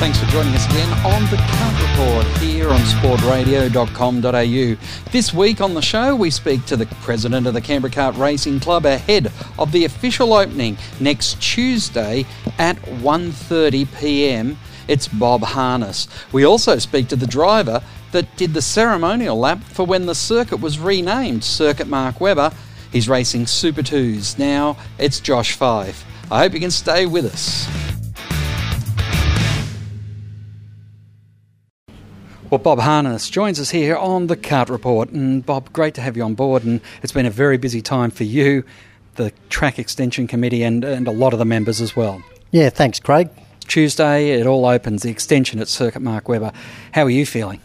Thanks for joining us again on the Kart Report here on sportradio.com.au. This week on the show, we speak to the president of the Canberra Kart Racing Club ahead of the official opening next Tuesday at 1:30 p.m. It's Bob Harness. We also speak to the driver that did the ceremonial lap for when the circuit was renamed Circuit Mark Webber. He's racing Super 2s. Now it's Josh Fife. I hope you can stay with us. Well, Bob Harness joins us here on the Kart Report. And Bob, great to have you on board. And it's been a very busy time for you, the Track Extension Committee, and, and a lot of the members as well. Yeah, thanks, Craig. Tuesday, it all opens, the extension at Circuit Mark Webber. How are you feeling?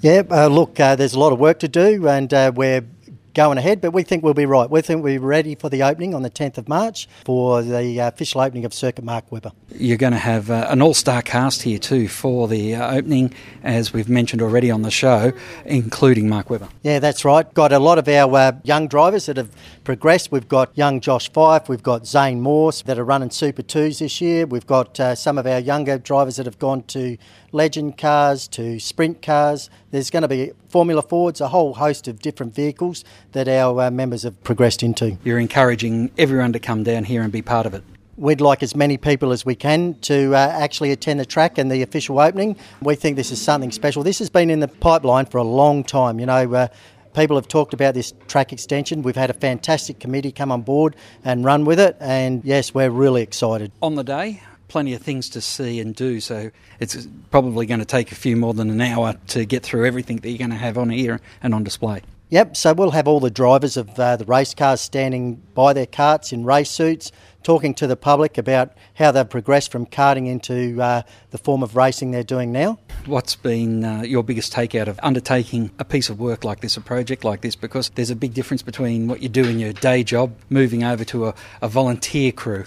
Yeah, uh, look, uh, there's a lot of work to do, and uh, we're going ahead, but we think we'll be right. We think we're ready for the opening on the 10th of March for the uh, official opening of Circuit Mark Webber. You're going to have uh, an all star cast here too for the uh, opening, as we've mentioned already on the show, including Mark Webber. Yeah, that's right. Got a lot of our uh, young drivers that have progressed. We've got young Josh Fife, we've got Zane Morse that are running Super 2s this year. We've got uh, some of our younger drivers that have gone to legend cars to sprint cars. There's going to be Formula Fords, a whole host of different vehicles that our uh, members have progressed into. You're encouraging everyone to come down here and be part of it. We'd like as many people as we can to uh, actually attend the track and the official opening. We think this is something special. This has been in the pipeline for a long time. You know, uh, people have talked about this track extension. We've had a fantastic committee come on board and run with it, and yes, we're really excited. On the day, plenty of things to see and do, so it's probably going to take a few more than an hour to get through everything that you're going to have on here and on display. Yep, so we'll have all the drivers of uh, the race cars standing by their carts in race suits, talking to the public about how they've progressed from karting into uh, the form of racing they're doing now. What's been uh, your biggest takeout of undertaking a piece of work like this, a project like this? Because there's a big difference between what you do in your day job, moving over to a, a volunteer crew.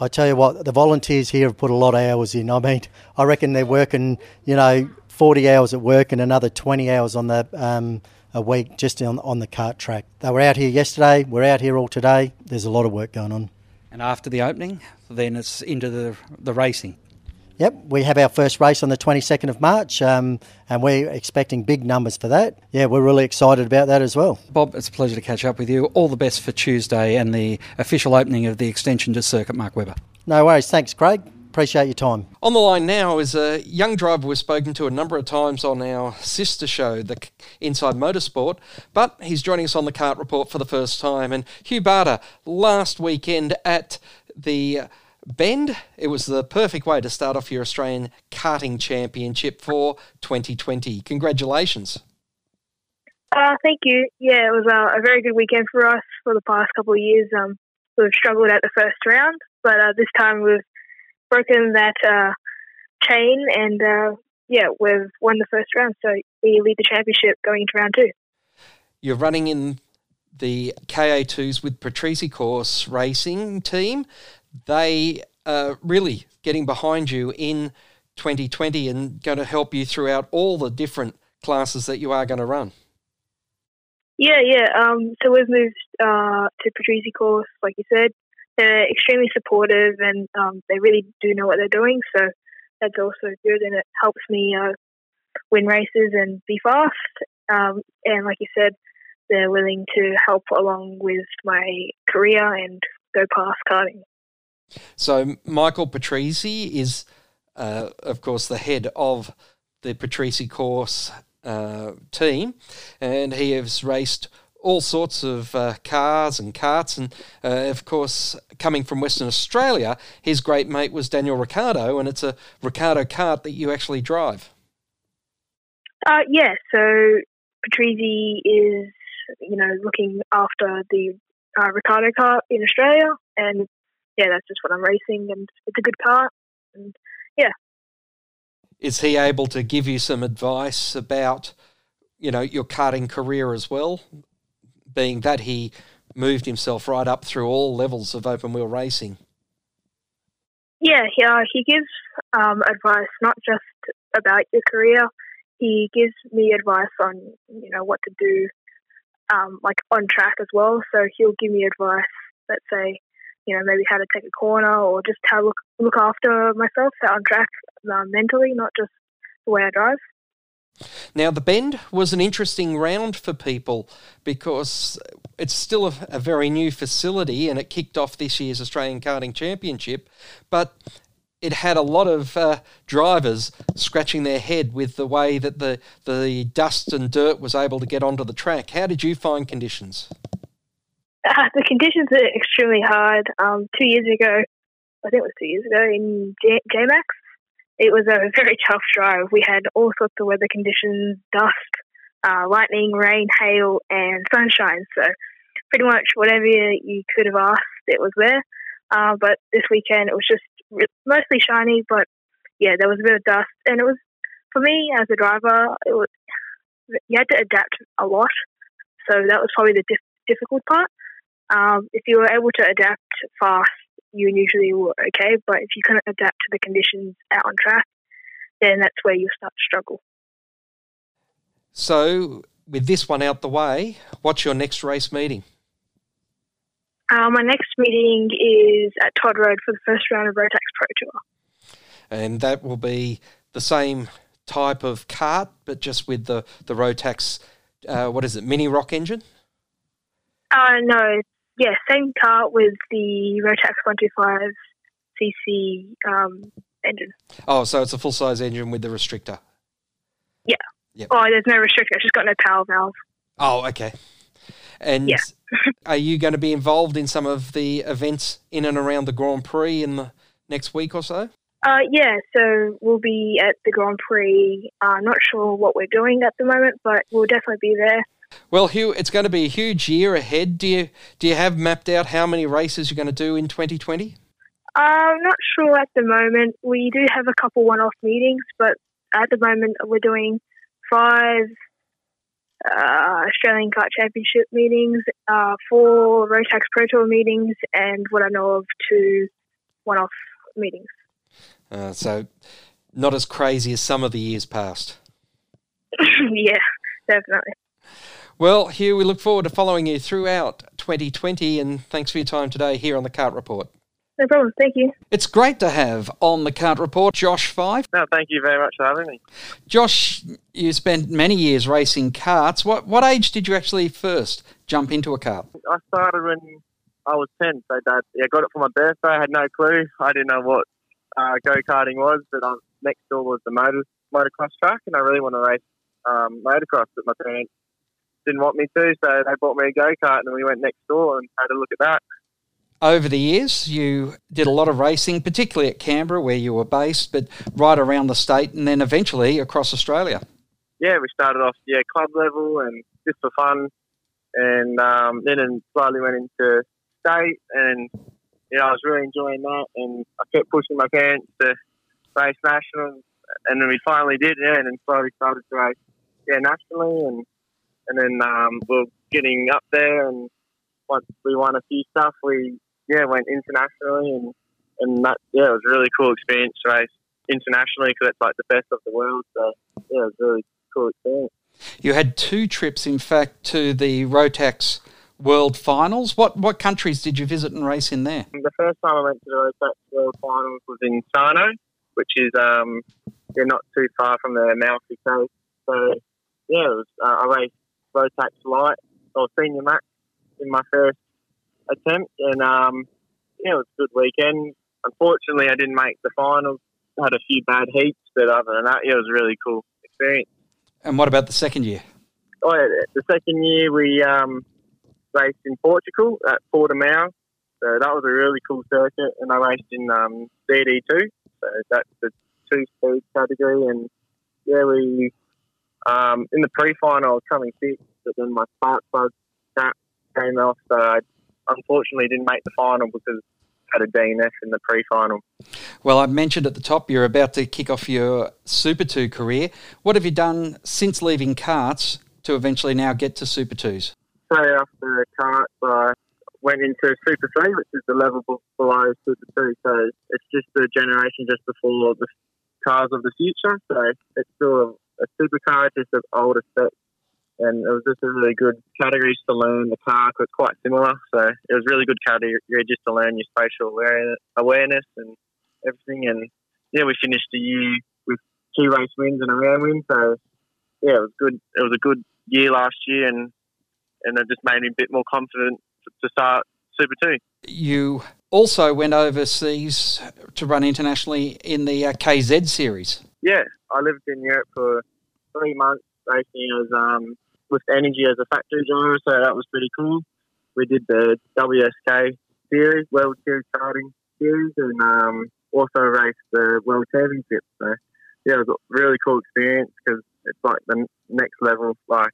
I tell you what, the volunteers here have put a lot of hours in. I mean, I reckon they're working, you know, 40 hours at work and another 20 hours on the um, a week just on, on the cart track. They were out here yesterday, we're out here all today. There's a lot of work going on. And after the opening, then it's into the, the racing. Yep, we have our first race on the 22nd of March, um, and we're expecting big numbers for that. Yeah, we're really excited about that as well. Bob, it's a pleasure to catch up with you. All the best for Tuesday and the official opening of the extension to Circuit Mark Webber. No worries. Thanks, Craig. Appreciate your time. On the line now is a young driver we've spoken to a number of times on our sister show, the Inside Motorsport, but he's joining us on the Cart Report for the first time. And Hugh Barter, last weekend at the Bend, it was the perfect way to start off your Australian Karting Championship for 2020. Congratulations. Uh, thank you. Yeah, it was uh, a very good weekend for us for the past couple of years. Um, we've struggled at the first round, but uh, this time we've broken that uh, chain, and uh, yeah, we've won the first round. So we lead the championship going into round two. You're running in the KA2s with Patrizi Corse Racing team. They are really getting behind you in 2020 and going to help you throughout all the different classes that you are going to run. Yeah, yeah. Um, so we've moved uh, to Patrizi Corse, like you said, they're extremely supportive and um, they really do know what they're doing. So that's also good and it helps me uh, win races and be fast. Um, and like you said, they're willing to help along with my career and go past karting. So Michael Patrizi is, uh, of course, the head of the Patrizi Corse uh, team, and he has raced all sorts of uh, cars and carts. And uh, of course, coming from Western Australia, his great mate was Daniel Ricciardo, and it's a Ricciardo kart that you actually drive. Uh, yeah, so Patrizi is, you know, looking after the uh, Ricciardo kart in Australia, and yeah, that's just what I'm racing, and it's a good car, and yeah. Is he able to give you some advice about, you know, your karting career as well? being that he moved himself right up through all levels of open wheel racing. Yeah, he, uh, he gives um, advice not just about your career. He gives me advice on you know what to do, um, like on track as well. So he'll give me advice. Let's say you know, maybe how to take a corner or just how to look look after myself out on track uh, mentally, not just the way I drive. Now, the Bend was an interesting round for people because it's still a, a, very new facility and it kicked off this year's Australian Karting Championship, but it had a lot of uh, drivers scratching their head with the way that the, the dust and dirt was able to get onto the track. How did you find conditions? Uh, the conditions are extremely hard. Um, two years ago, I think it was two years ago in J- JMAX, it was a very tough drive. We had all sorts of weather conditions, dust, uh, lightning, rain, hail, and sunshine. So pretty much whatever you could have asked, it was there. Uh, but this weekend it was just mostly shiny, but yeah, there was a bit of dust, and it was for me as a driver, it was you had to adapt a lot. So that was probably the dif- difficult part. Um, if you were able to adapt fast, you usually were okay. But if you couldn't adapt to the conditions out on track, then that's where you start to struggle. So, with this one out the way, what's your next race meeting? Uh, my next meeting is at Todd Road for the first round of Rotax Pro Tour. And that will be the same type of kart, but just with the, the Rotax, uh, what is it, Mini ROK engine? Uh, no, yeah, same car with the Rotax 125 cc um, engine. Oh, so it's a full size engine with the restrictor. Yeah. Yep. Oh, there's no restrictor. It's just got no power valve. Oh, okay. And yeah. are you going to be involved in some of the events in and around the Grand Prix in the next week or so? Uh, yeah, so we'll be at the Grand Prix. Uh, not sure what we're doing at the moment, but we'll definitely be there. Well, Hugh, it's going to be a huge year ahead. Do you do you have mapped out how many races you're going to do in 2020? I'm not sure at the moment. We do have a couple one-off meetings, but at the moment we're doing five uh, Australian Kart Championship meetings, uh, four Rotax Pro Tour meetings, and what I know of two one-off meetings. Uh, so, not as crazy as some of the years past. yeah, definitely. Well, Hugh, we look forward to following you throughout 2020, and thanks for your time today here on the Kart Report. No problem. Thank you. It's great to have on the Kart Report Josh Fife. No, thank you very much for having me. Josh, you spent many years racing karts. What what age did you actually first jump into a kart? I started when I was 10. So, Dad, yeah, got it for my birthday. I had no clue. I didn't know what uh, go karting was, but um, next door was the motor motocross track, and I really want to race um, motocross. But my parents didn't want me to, so they bought me a go kart, and we went next door and had a look at that. Over the years, you did a lot of racing, particularly at Canberra, where you were based, but right around the state, and then eventually across Australia. Yeah, we started off yeah club level and just for fun, and um, then and slowly went into state, and yeah, I was really enjoying that, and I kept pushing my parents to race nationals, and then we finally did, yeah, and then slowly started to race yeah nationally, and and then um, we're getting up there. And once we won a few stuff, we yeah went internationally, and and that yeah it was a really cool experience to race internationally because it's like the best of the world. So yeah, it was a really cool experience. You had two trips, in fact, to the Rotax World Finals. What what countries did you visit and race in there? The first time I went to the Rotax World Finals was in Sarno, which is um, yeah, not too far from the Amalfi Coast. So yeah, it was, uh, I raced Rotax Light or Senior Max in my first attempt, and um, yeah, it was a good weekend. Unfortunately, I didn't make the finals. Had a few bad heats, but other than that, yeah, it was a really cool experience. And what about the second year? Oh, yeah, the second year we um, raced in Portugal at Portimao. So that was a really cool circuit, and I raced in um, DD2. So that's the two-speed category, and yeah, we um, in the pre-final, I was coming sixth, but then my spark plug snap came off, so I unfortunately didn't make the final because I had a DNF in the pre-final. Well, I mentioned at the top you're about to kick off your Super 2 career. What have you done since leaving karts to eventually now get to Super 2s? So after karts, I went into Super 3, which is the level below Super 2. So it's just the generation just before the cars of the future. So it's still a, supercar, just an older spec and it was just a really good categories to learn. The car was quite similar, so it was really good category just to learn your spatial awareness and everything. And yeah, we finished the year with two race wins and a round win, so yeah, it was good. It was a good year last year, and and it just made me a bit more confident to start Super Two. You also went overseas to run internationally in the uh, KZ series. Yeah, I lived in Europe for three months racing as um, with Energy as a factory driver, so that was pretty cool. We did the WSK series, World Series karting series, and um, also raced the World Championship. So yeah, it was a really cool experience because it's like the next level, like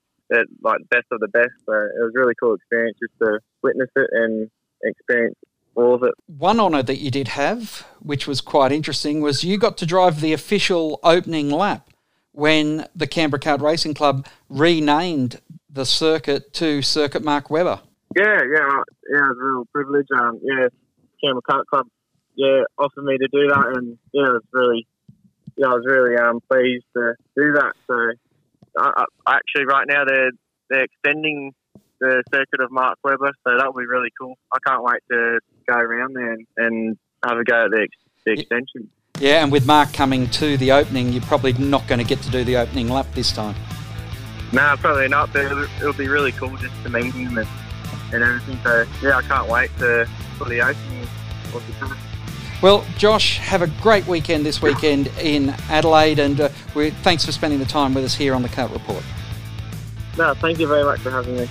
like best of the best. So it was a really cool experience just to witness it and experience all of it. One honour that you did have, which was quite interesting, was you got to drive the official opening lap when the Canberra Kart Racing Club renamed the circuit to Circuit Mark Webber. Yeah, yeah, yeah, it was a real privilege. Um, yeah, Canberra Kart Club, yeah, offered me to do that, and yeah, it was really, yeah, I was really um pleased to do that. So, I, I, actually, right now they're they're extending the circuit of Mark Webber, so that'll be really cool. I can't wait to go around there and, and have a go at the, the extension. Yeah, and with Mark coming to the opening, you're probably not going to get to do the opening lap this time. No, probably not, but it'll, it'll be really cool just to meet him and, and everything. So, yeah, I can't wait to for the opening. Well, Josh, have a great weekend this weekend in Adelaide, and uh, thanks for spending the time with us here on the Kart Report. No, thank you very much for having me.